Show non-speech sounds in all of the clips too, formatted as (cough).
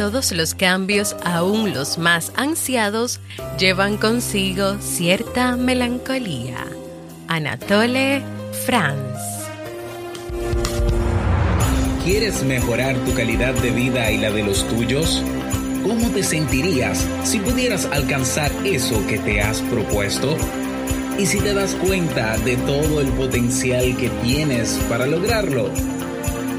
todos los cambios, aún los más ansiados, llevan consigo cierta melancolía. Anatole France. ¿Quieres mejorar tu calidad de vida y la de los tuyos? ¿Cómo te sentirías si pudieras alcanzar eso que te has propuesto? ¿Y si te das cuenta de todo el potencial que tienes para lograrlo?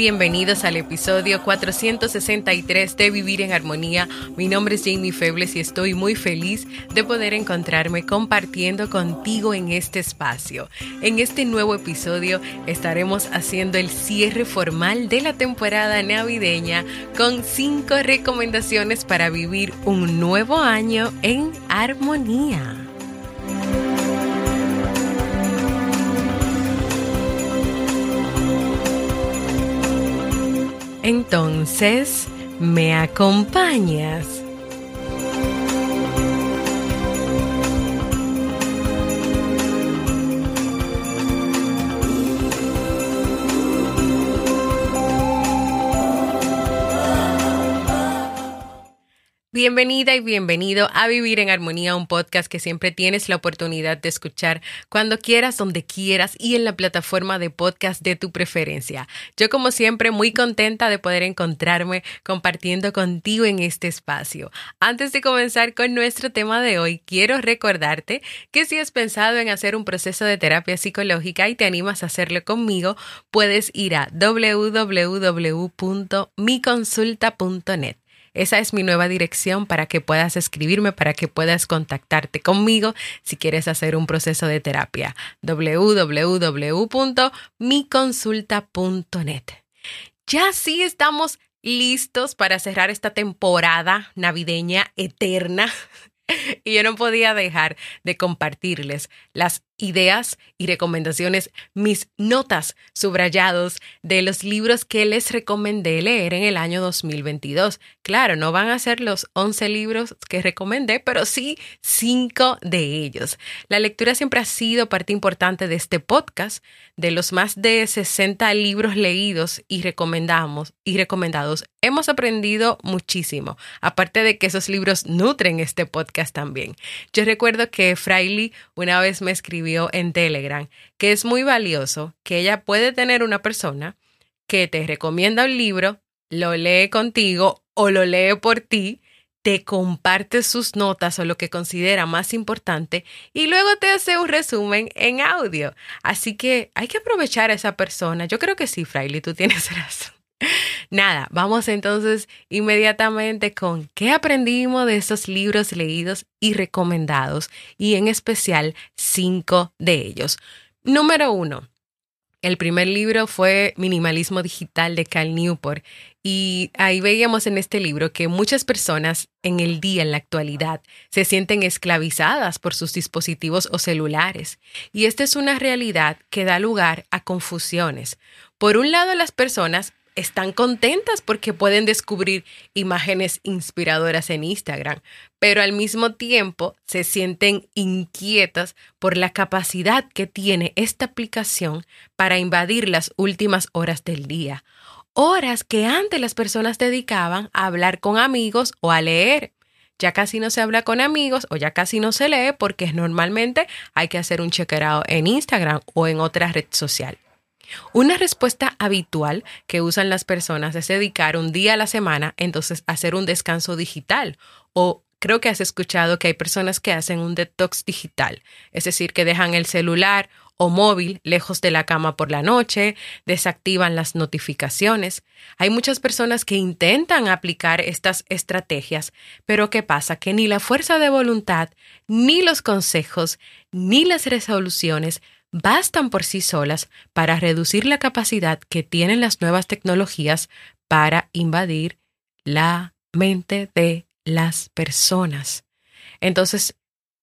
Bienvenidos al episodio 463 de Vivir en Armonía. Mi nombre es Jamie Febles y estoy muy feliz de poder encontrarme compartiendo contigo en este espacio. En este nuevo episodio estaremos haciendo el cierre formal de la temporada navideña con cinco recomendaciones para vivir un nuevo año en armonía. Entonces, ¿me acompañas? Bienvenida y bienvenido a Vivir en Armonía, un podcast que siempre tienes la oportunidad de escuchar cuando quieras, donde quieras y en la plataforma de podcast de tu preferencia. Yo como siempre muy contenta de poder encontrarme compartiendo contigo en este espacio. Antes de comenzar con nuestro tema de hoy, quiero recordarte que si has pensado en hacer un proceso de terapia psicológica y te animas a hacerlo conmigo, puedes ir a www.miconsulta.net. Esa es mi nueva dirección para que puedas escribirme, para que puedas contactarte conmigo si quieres hacer un proceso de terapia. www.miconsulta.net. Ya sí estamos listos para cerrar esta temporada navideña eterna (laughs) y yo no podía dejar de compartirles las ideas y recomendaciones, mis notas subrayados de los libros que les recomendé leer en el año 2022. Claro, no van a ser los 11 libros que recomendé, pero sí 5 de ellos. La lectura siempre ha sido parte importante de este podcast. De los más de 60 libros leídos y recomendamos y recomendados, hemos aprendido muchísimo. Aparte de que esos libros nutren este podcast también. Yo recuerdo que Fraile una vez me escribió en Telegram que es muy valioso, que ella puede tener una persona que te recomienda un libro, lo lee contigo o lo lee por ti, te comparte sus notas o lo que considera más importante y luego te hace un resumen en audio. Así que hay que aprovechar a esa persona. Yo creo que sí, Fraile, tú tienes (laughs) razón. Nada, vamos entonces inmediatamente con qué aprendimos de esos libros leídos y recomendados, y en especial cinco de ellos. Número uno, el primer libro fue Minimalismo Digital de Cal Newport y ahí veíamos en este libro que muchas personas en el día, en la actualidad, se sienten esclavizadas por sus dispositivos o celulares. Y esta es una realidad que da lugar a confusiones. Por un lado, las personas están contentas porque pueden descubrir imágenes inspiradoras en Instagram, pero al mismo tiempo se sienten inquietas por la capacidad que tiene esta aplicación para invadir las últimas horas del día, horas que antes las personas dedicaban a hablar con amigos o a leer. Ya casi no se habla con amigos o ya casi no se lee porque normalmente hay que hacer un chequeado en Instagram o en otra red social. Una respuesta habitual que usan las personas es dedicar un día a la semana entonces hacer un descanso digital o creo que has escuchado que hay personas que hacen un detox digital, es decir, que dejan el celular o móvil lejos de la cama por la noche, desactivan las notificaciones. Hay muchas personas que intentan aplicar estas estrategias, pero ¿qué pasa? Que ni la fuerza de voluntad, ni los consejos, ni las resoluciones bastan por sí solas para reducir la capacidad que tienen las nuevas tecnologías para invadir la mente de las personas. Entonces,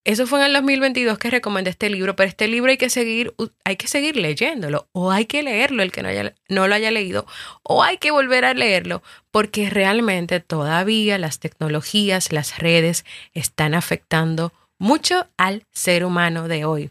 eso fue en el 2022 que recomendé este libro, pero este libro hay que seguir, hay que seguir leyéndolo, o hay que leerlo el que no, haya, no lo haya leído, o hay que volver a leerlo, porque realmente todavía las tecnologías, las redes están afectando mucho al ser humano de hoy.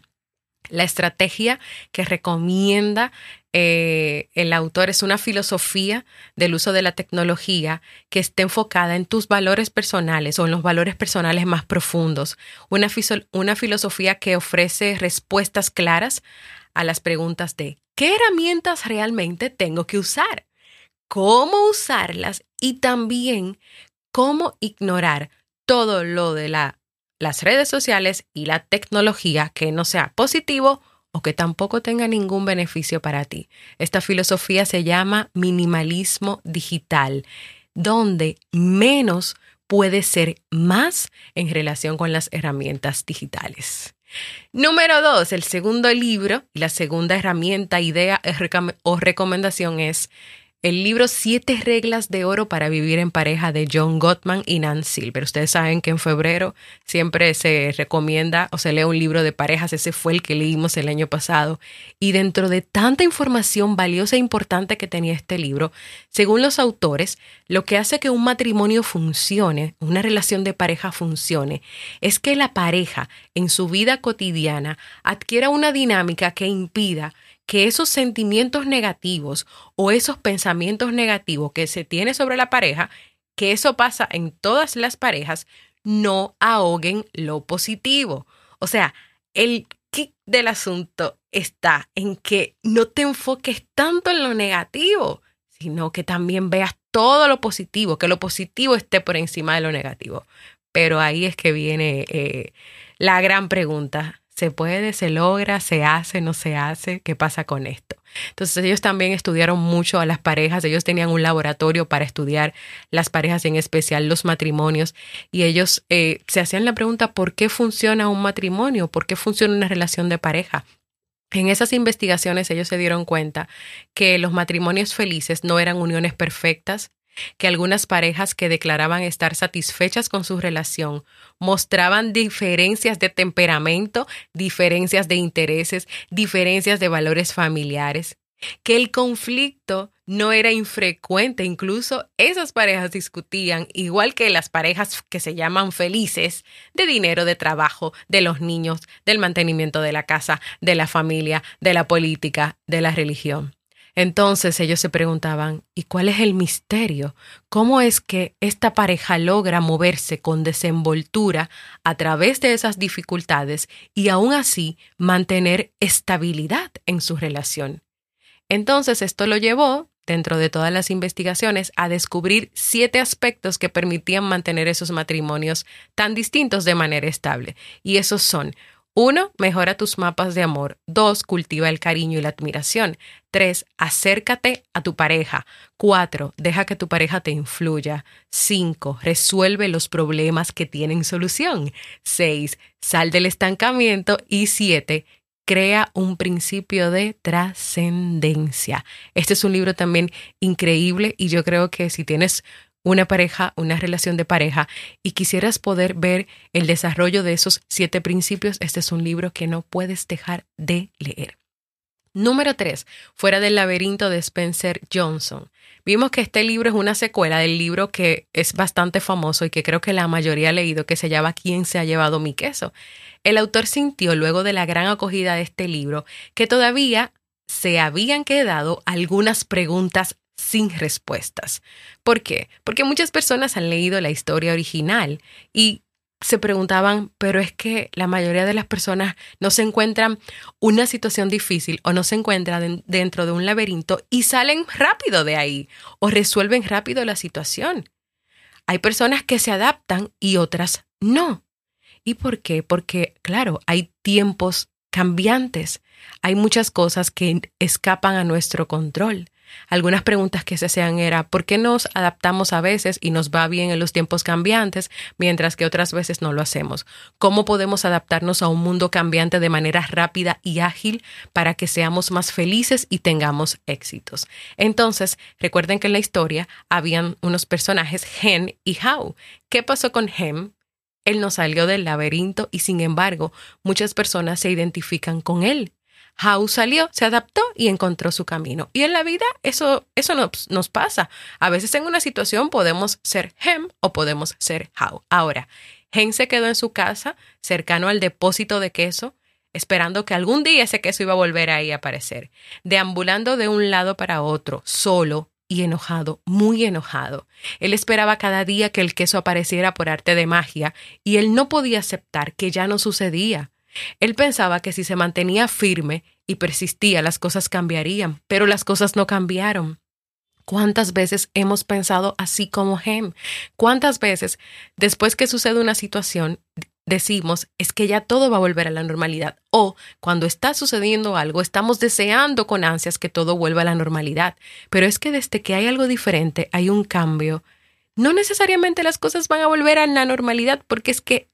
La estrategia que recomienda eh, el autor es una filosofía del uso de la tecnología que esté enfocada en tus valores personales o en los valores personales más profundos. Una, una filosofía que ofrece respuestas claras a las preguntas de ¿qué herramientas realmente tengo que usar? ¿Cómo usarlas? Y también cómo ignorar todo lo de la las redes sociales y la tecnología que no sea positivo o que tampoco tenga ningún beneficio para ti. Esta filosofía se llama minimalismo digital, donde menos puede ser más en relación con las herramientas digitales. Número dos, el segundo libro y la segunda herramienta, idea o recomendación es el libro Siete reglas de oro para vivir en pareja de John Gottman y Nan Silver. Ustedes saben que en febrero siempre se recomienda o se lee un libro de parejas. Ese fue el que leímos el año pasado. Y dentro de tanta información valiosa e importante que tenía este libro, según los autores, lo que hace que un matrimonio funcione, una relación de pareja funcione, es que la pareja en su vida cotidiana adquiera una dinámica que impida que esos sentimientos negativos o esos pensamientos negativos que se tiene sobre la pareja, que eso pasa en todas las parejas, no ahoguen lo positivo. O sea, el kick del asunto está en que no te enfoques tanto en lo negativo, sino que también veas todo lo positivo, que lo positivo esté por encima de lo negativo. Pero ahí es que viene eh, la gran pregunta se puede, se logra, se hace, no se hace, ¿qué pasa con esto? Entonces ellos también estudiaron mucho a las parejas, ellos tenían un laboratorio para estudiar las parejas, en especial los matrimonios, y ellos eh, se hacían la pregunta, ¿por qué funciona un matrimonio? ¿Por qué funciona una relación de pareja? En esas investigaciones ellos se dieron cuenta que los matrimonios felices no eran uniones perfectas, que algunas parejas que declaraban estar satisfechas con su relación mostraban diferencias de temperamento, diferencias de intereses, diferencias de valores familiares, que el conflicto no era infrecuente, incluso esas parejas discutían, igual que las parejas que se llaman felices, de dinero, de trabajo, de los niños, del mantenimiento de la casa, de la familia, de la política, de la religión. Entonces ellos se preguntaban, ¿y cuál es el misterio? ¿Cómo es que esta pareja logra moverse con desenvoltura a través de esas dificultades y aún así mantener estabilidad en su relación? Entonces esto lo llevó, dentro de todas las investigaciones, a descubrir siete aspectos que permitían mantener esos matrimonios tan distintos de manera estable. Y esos son, uno, mejora tus mapas de amor. Dos, cultiva el cariño y la admiración. Tres, acércate a tu pareja. Cuatro, deja que tu pareja te influya. Cinco, resuelve los problemas que tienen solución. Seis, sal del estancamiento. Y siete, crea un principio de trascendencia. Este es un libro también increíble y yo creo que si tienes una pareja, una relación de pareja y quisieras poder ver el desarrollo de esos siete principios, este es un libro que no puedes dejar de leer. Número 3. Fuera del laberinto de Spencer Johnson. Vimos que este libro es una secuela del libro que es bastante famoso y que creo que la mayoría ha leído, que se llama ¿Quién se ha llevado mi queso? El autor sintió luego de la gran acogida de este libro que todavía se habían quedado algunas preguntas sin respuestas. ¿Por qué? Porque muchas personas han leído la historia original y se preguntaban, pero es que la mayoría de las personas no se encuentran una situación difícil o no se encuentran dentro de un laberinto y salen rápido de ahí o resuelven rápido la situación. Hay personas que se adaptan y otras no. ¿Y por qué? Porque, claro, hay tiempos cambiantes. Hay muchas cosas que escapan a nuestro control. Algunas preguntas que se hacían era ¿por qué nos adaptamos a veces y nos va bien en los tiempos cambiantes, mientras que otras veces no lo hacemos? ¿Cómo podemos adaptarnos a un mundo cambiante de manera rápida y ágil para que seamos más felices y tengamos éxitos? Entonces, recuerden que en la historia habían unos personajes, Hen y How. ¿Qué pasó con Hen? Él no salió del laberinto y sin embargo muchas personas se identifican con él. How salió, se adaptó y encontró su camino. Y en la vida eso, eso nos, nos pasa. A veces en una situación podemos ser Hem o podemos ser How. Ahora, Hem se quedó en su casa, cercano al depósito de queso, esperando que algún día ese queso iba a volver ahí a aparecer, deambulando de un lado para otro, solo y enojado, muy enojado. Él esperaba cada día que el queso apareciera por arte de magia, y él no podía aceptar que ya no sucedía. Él pensaba que si se mantenía firme y persistía, las cosas cambiarían, pero las cosas no cambiaron. ¿Cuántas veces hemos pensado así como Hem? ¿Cuántas veces, después que sucede una situación, decimos es que ya todo va a volver a la normalidad? O cuando está sucediendo algo, estamos deseando con ansias que todo vuelva a la normalidad. Pero es que desde que hay algo diferente, hay un cambio. No necesariamente las cosas van a volver a la normalidad porque es que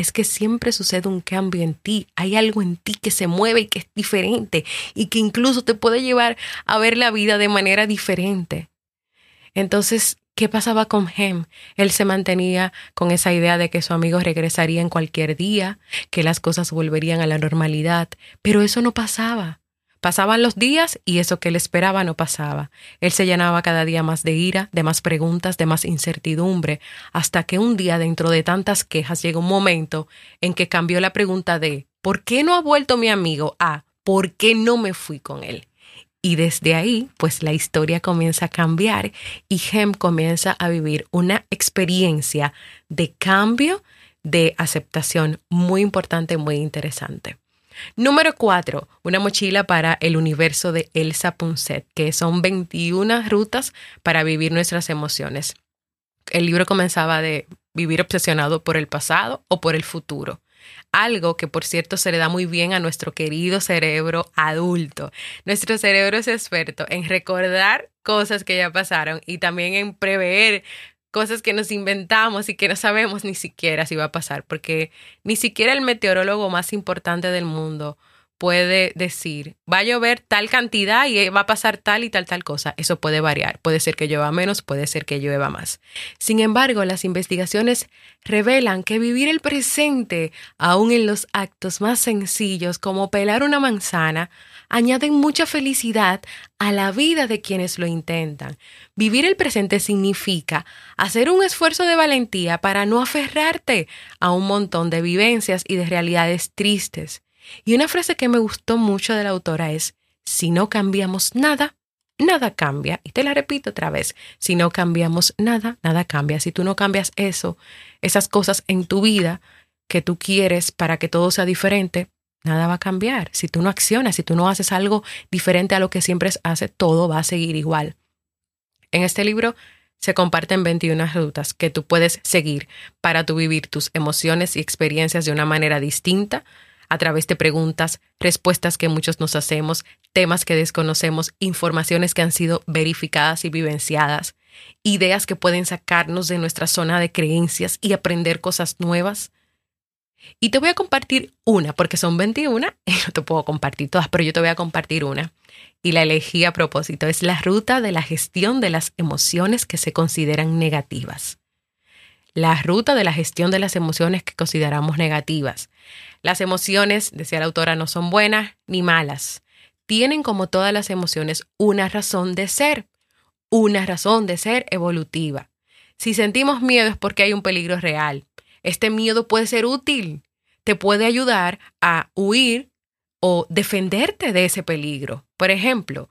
es que siempre sucede un cambio en ti. Hay algo en ti que se mueve y que es diferente y que incluso te puede llevar a ver la vida de manera diferente. Entonces, ¿qué pasaba con Hem? Él se mantenía con esa idea de que su amigo regresaría en cualquier día, que las cosas volverían a la normalidad, pero eso no pasaba. Pasaban los días y eso que él esperaba no pasaba. Él se llenaba cada día más de ira, de más preguntas, de más incertidumbre, hasta que un día dentro de tantas quejas llegó un momento en que cambió la pregunta de ¿por qué no ha vuelto mi amigo? a ¿por qué no me fui con él? Y desde ahí, pues la historia comienza a cambiar y Hem comienza a vivir una experiencia de cambio, de aceptación muy importante, muy interesante. Número 4. Una mochila para el universo de Elsa Punset, que son 21 rutas para vivir nuestras emociones. El libro comenzaba de vivir obsesionado por el pasado o por el futuro. Algo que, por cierto, se le da muy bien a nuestro querido cerebro adulto. Nuestro cerebro es experto en recordar cosas que ya pasaron y también en prever cosas que nos inventamos y que no sabemos ni siquiera si va a pasar, porque ni siquiera el meteorólogo más importante del mundo puede decir, va a llover tal cantidad y va a pasar tal y tal tal cosa. Eso puede variar. Puede ser que llueva menos, puede ser que llueva más. Sin embargo, las investigaciones revelan que vivir el presente, aún en los actos más sencillos como pelar una manzana, añaden mucha felicidad a la vida de quienes lo intentan. Vivir el presente significa hacer un esfuerzo de valentía para no aferrarte a un montón de vivencias y de realidades tristes. Y una frase que me gustó mucho de la autora es, si no cambiamos nada, nada cambia. Y te la repito otra vez, si no cambiamos nada, nada cambia. Si tú no cambias eso, esas cosas en tu vida que tú quieres para que todo sea diferente, nada va a cambiar. Si tú no accionas, si tú no haces algo diferente a lo que siempre hace, todo va a seguir igual. En este libro se comparten 21 rutas que tú puedes seguir para tu vivir tus emociones y experiencias de una manera distinta, a través de preguntas, respuestas que muchos nos hacemos, temas que desconocemos, informaciones que han sido verificadas y vivenciadas, ideas que pueden sacarnos de nuestra zona de creencias y aprender cosas nuevas. Y te voy a compartir una, porque son 21 (laughs) y no te puedo compartir todas, pero yo te voy a compartir una. Y la elegí a propósito. Es la ruta de la gestión de las emociones que se consideran negativas. La ruta de la gestión de las emociones que consideramos negativas. Las emociones, decía la autora, no son buenas ni malas. Tienen, como todas las emociones, una razón de ser, una razón de ser evolutiva. Si sentimos miedo es porque hay un peligro real. Este miedo puede ser útil, te puede ayudar a huir o defenderte de ese peligro. Por ejemplo,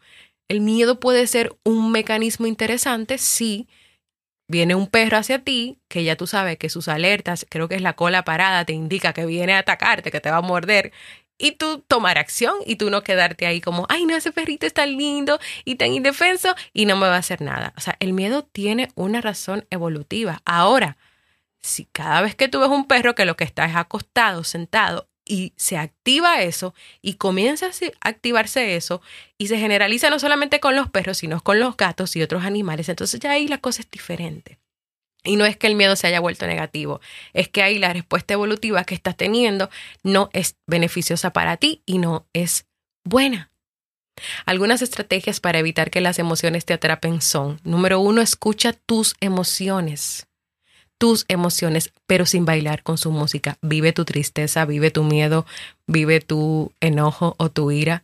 el miedo puede ser un mecanismo interesante si viene un perro hacia ti, que ya tú sabes que sus alertas, creo que es la cola parada, te indica que viene a atacarte, que te va a morder, y tú tomar acción y tú no quedarte ahí como, ay, no, ese perrito es tan lindo y tan indefenso y no me va a hacer nada. O sea, el miedo tiene una razón evolutiva. Ahora, si cada vez que tú ves un perro que lo que está es acostado, sentado, y se activa eso y comienza a activarse eso y se generaliza no solamente con los perros, sino con los gatos y otros animales, entonces ya ahí la cosa es diferente. Y no es que el miedo se haya vuelto negativo, es que ahí la respuesta evolutiva que estás teniendo no es beneficiosa para ti y no es buena. Algunas estrategias para evitar que las emociones te atrapen son, número uno, escucha tus emociones tus emociones, pero sin bailar con su música. Vive tu tristeza, vive tu miedo, vive tu enojo o tu ira,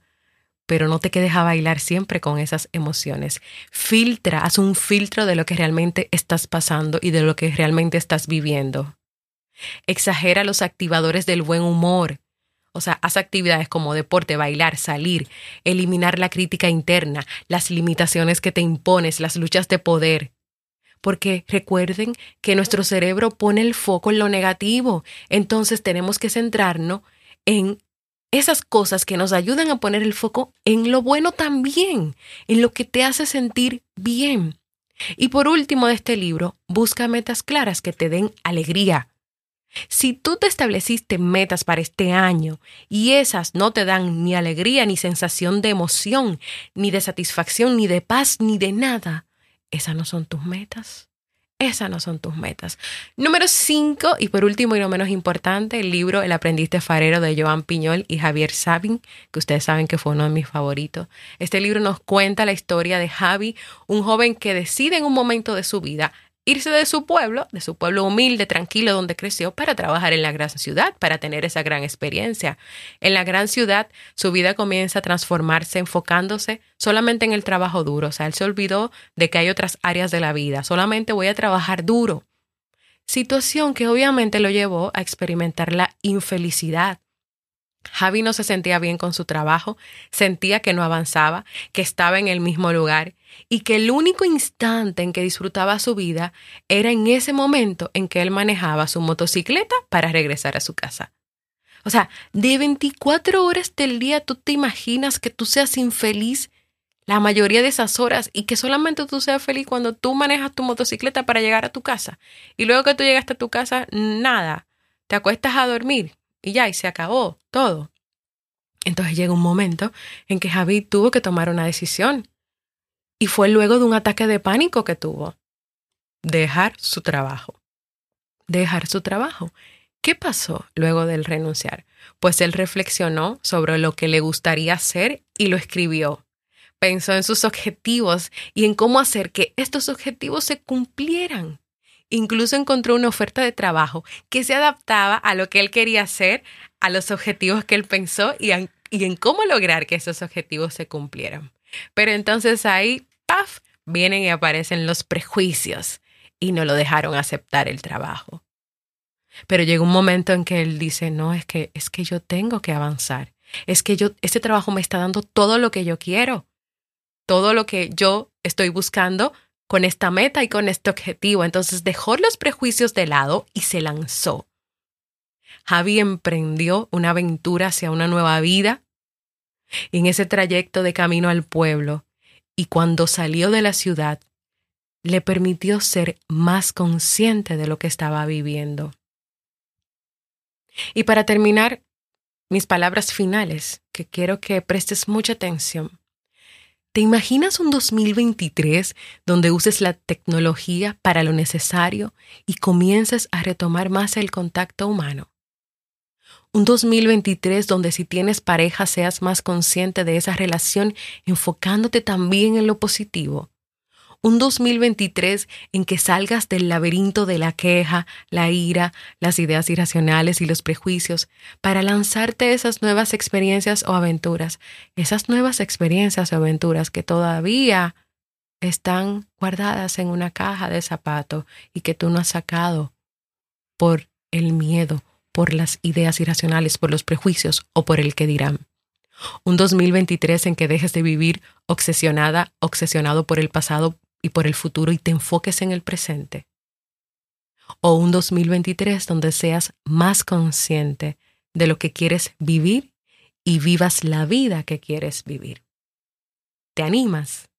pero no te quedes a bailar siempre con esas emociones. Filtra, haz un filtro de lo que realmente estás pasando y de lo que realmente estás viviendo. Exagera los activadores del buen humor. O sea, haz actividades como deporte, bailar, salir, eliminar la crítica interna, las limitaciones que te impones, las luchas de poder porque recuerden que nuestro cerebro pone el foco en lo negativo, entonces tenemos que centrarnos en esas cosas que nos ayudan a poner el foco en lo bueno también, en lo que te hace sentir bien. Y por último de este libro, busca metas claras que te den alegría. Si tú te estableciste metas para este año y esas no te dan ni alegría, ni sensación de emoción, ni de satisfacción, ni de paz, ni de nada, esas no son tus metas. Esas no son tus metas. Número 5 y por último y no menos importante, el libro El aprendiz farero de Joan Piñol y Javier Sabin, que ustedes saben que fue uno de mis favoritos. Este libro nos cuenta la historia de Javi, un joven que decide en un momento de su vida irse de su pueblo, de su pueblo humilde, tranquilo, donde creció, para trabajar en la gran ciudad, para tener esa gran experiencia. En la gran ciudad, su vida comienza a transformarse enfocándose solamente en el trabajo duro. O sea, él se olvidó de que hay otras áreas de la vida. Solamente voy a trabajar duro. Situación que obviamente lo llevó a experimentar la infelicidad, Javi no se sentía bien con su trabajo, sentía que no avanzaba, que estaba en el mismo lugar y que el único instante en que disfrutaba su vida era en ese momento en que él manejaba su motocicleta para regresar a su casa. O sea, de 24 horas del día tú te imaginas que tú seas infeliz la mayoría de esas horas y que solamente tú seas feliz cuando tú manejas tu motocicleta para llegar a tu casa. Y luego que tú llegaste a tu casa, nada, te acuestas a dormir y ya, y se acabó todo. Entonces llega un momento en que Javi tuvo que tomar una decisión. Y fue luego de un ataque de pánico que tuvo. Dejar su trabajo. Dejar su trabajo. ¿Qué pasó luego del renunciar? Pues él reflexionó sobre lo que le gustaría hacer y lo escribió. Pensó en sus objetivos y en cómo hacer que estos objetivos se cumplieran. Incluso encontró una oferta de trabajo que se adaptaba a lo que él quería hacer, a los objetivos que él pensó y, en cómo lograr que esos objetivos se cumplieran. Pero entonces ahí, ¡paf!, vienen y aparecen los prejuicios y no lo dejaron aceptar el trabajo. Pero llegó un momento en que él dice, no, es que, es que yo tengo que avanzar. Es que yo, este trabajo me está dando todo lo que yo quiero. Todo lo que yo estoy buscando con esta meta y con este objetivo. Entonces dejó los prejuicios de lado y se lanzó. Javi emprendió una aventura hacia una nueva vida en ese trayecto de camino al pueblo y cuando salió de la ciudad le permitió ser más consciente de lo que estaba viviendo. Y para terminar, mis palabras finales, que quiero que prestes mucha atención. ¿Te imaginas un 2023 donde uses la tecnología para lo necesario y comiences a retomar más el contacto humano? Un 2023 donde si tienes pareja seas más consciente de esa relación enfocándote también en lo positivo. Un 2023 en que salgas del laberinto de la queja, la ira, las ideas irracionales y los prejuicios para lanzarte esas nuevas experiencias o aventuras, esas nuevas experiencias o aventuras que todavía están guardadas en una caja de zapato y que tú no has sacado por el miedo, por las ideas irracionales, por los prejuicios o por el que dirán. Un 2023 en que dejes de vivir obsesionada, obsesionado por el pasado, y por el futuro y te enfoques en el presente. O un 2023 donde seas más consciente de lo que quieres vivir y vivas la vida que quieres vivir. ¿Te animas?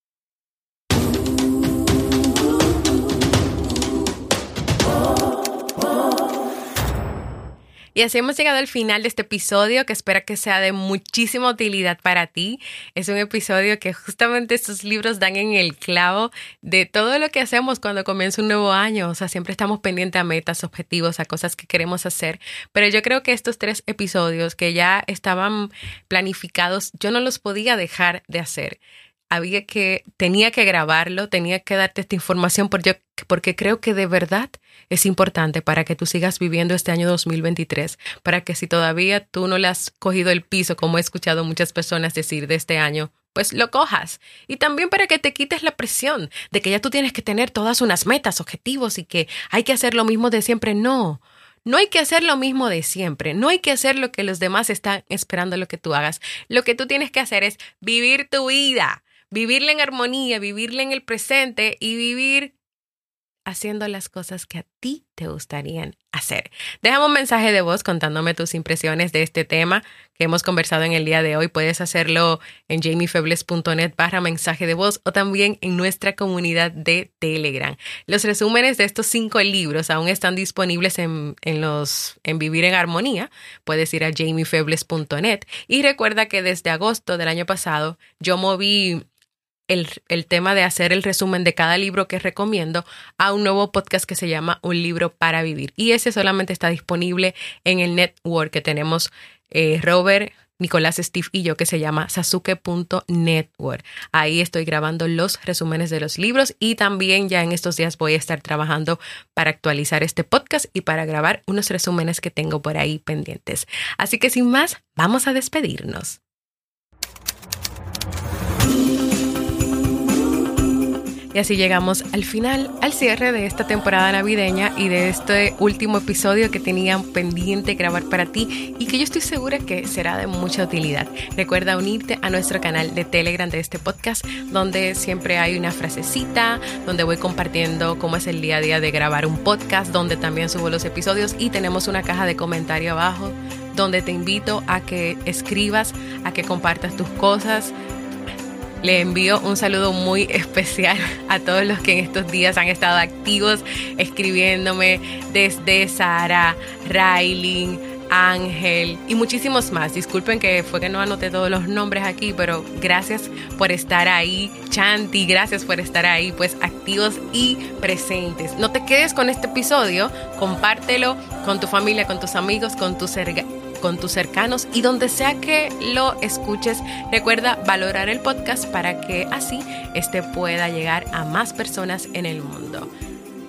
Y así hemos llegado al final de este episodio que espero que sea de muchísima utilidad para ti. Es un episodio que justamente estos libros dan en el clavo de todo lo que hacemos cuando comienza un nuevo año. O sea, siempre estamos pendientes a metas, objetivos, a cosas que queremos hacer. Pero yo creo que estos tres episodios que ya estaban planificados, yo no los podía dejar de hacer había que, tenía que grabarlo, tenía que darte esta información porque, porque creo que de verdad es importante para que tú sigas viviendo este año 2023, para que si todavía tú no le has cogido el piso, como he escuchado muchas personas decir de este año, pues lo cojas. Y también para que te quites la presión de que ya tú tienes que tener todas unas metas, objetivos y que hay que hacer lo mismo de siempre. No, no hay que hacer lo mismo de siempre, no hay que hacer lo que los demás están esperando lo que tú hagas. Lo que tú tienes que hacer es vivir tu vida vivirla en armonía, vivirla en el presente y vivir haciendo las cosas que a ti te gustarían hacer. Déjame un mensaje de voz contándome tus impresiones de este tema que hemos conversado en el día de hoy. Puedes hacerlo en jamiefebles.net barra mensaje de voz o también en nuestra comunidad de Telegram. Los resúmenes de estos cinco libros aún están disponibles en, en los, en Vivir en Armonía. Puedes ir a jamiefebles.net y recuerda que desde agosto del año pasado yo moví el, tema de hacer el resumen de cada libro que recomiendo a un nuevo podcast que se llama Un libro para vivir. Y ese solamente está disponible en el network que tenemos eh, Robert, Nicolás, Steve y yo, que se llama sasuke.network. Ahí estoy grabando los resúmenes de los libros y también ya en estos días voy a estar trabajando para actualizar este podcast y para grabar unos resúmenes que tengo por ahí pendientes. Así que sin más, vamos a despedirnos. Y así llegamos al final, al cierre de esta temporada navideña y de este último episodio que tenía pendiente grabar para ti y que yo estoy segura que será de mucha utilidad. Recuerda unirte a nuestro canal de Telegram de este podcast, donde siempre hay una frasecita, donde voy compartiendo cómo es el día a día de grabar un podcast, donde también subo los episodios y tenemos una caja de comentario abajo donde te invito a que escribas, a que compartas tus cosas, le envío un saludo muy especial a todos los que en estos días han estado activos escribiéndome desde Sara, Railing, Ángel y muchísimos más. Disculpen que fue que no anoté todos los nombres aquí, pero gracias por estar ahí. Chanti, gracias por estar ahí, pues activos y presentes. No te quedes con este episodio, compártelo con tu familia, con tus amigos, con tus con tus cercanos y donde sea que lo escuches, recuerda valorar el podcast para que así este pueda llegar a más personas en el mundo.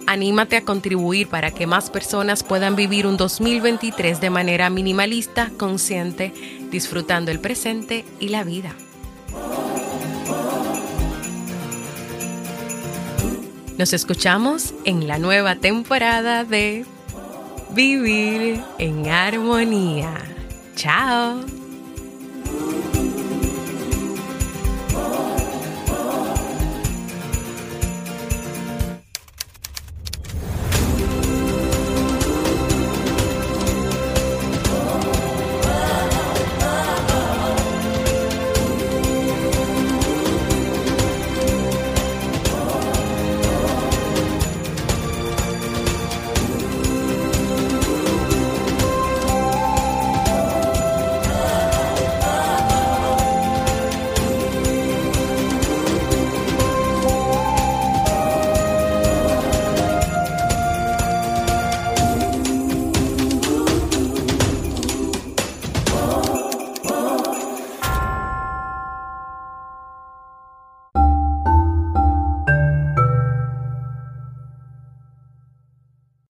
Anímate a contribuir para que más personas puedan vivir un 2023 de manera minimalista, consciente, disfrutando el presente y la vida. Nos escuchamos en la nueva temporada de Vivir en Armonía. Chao.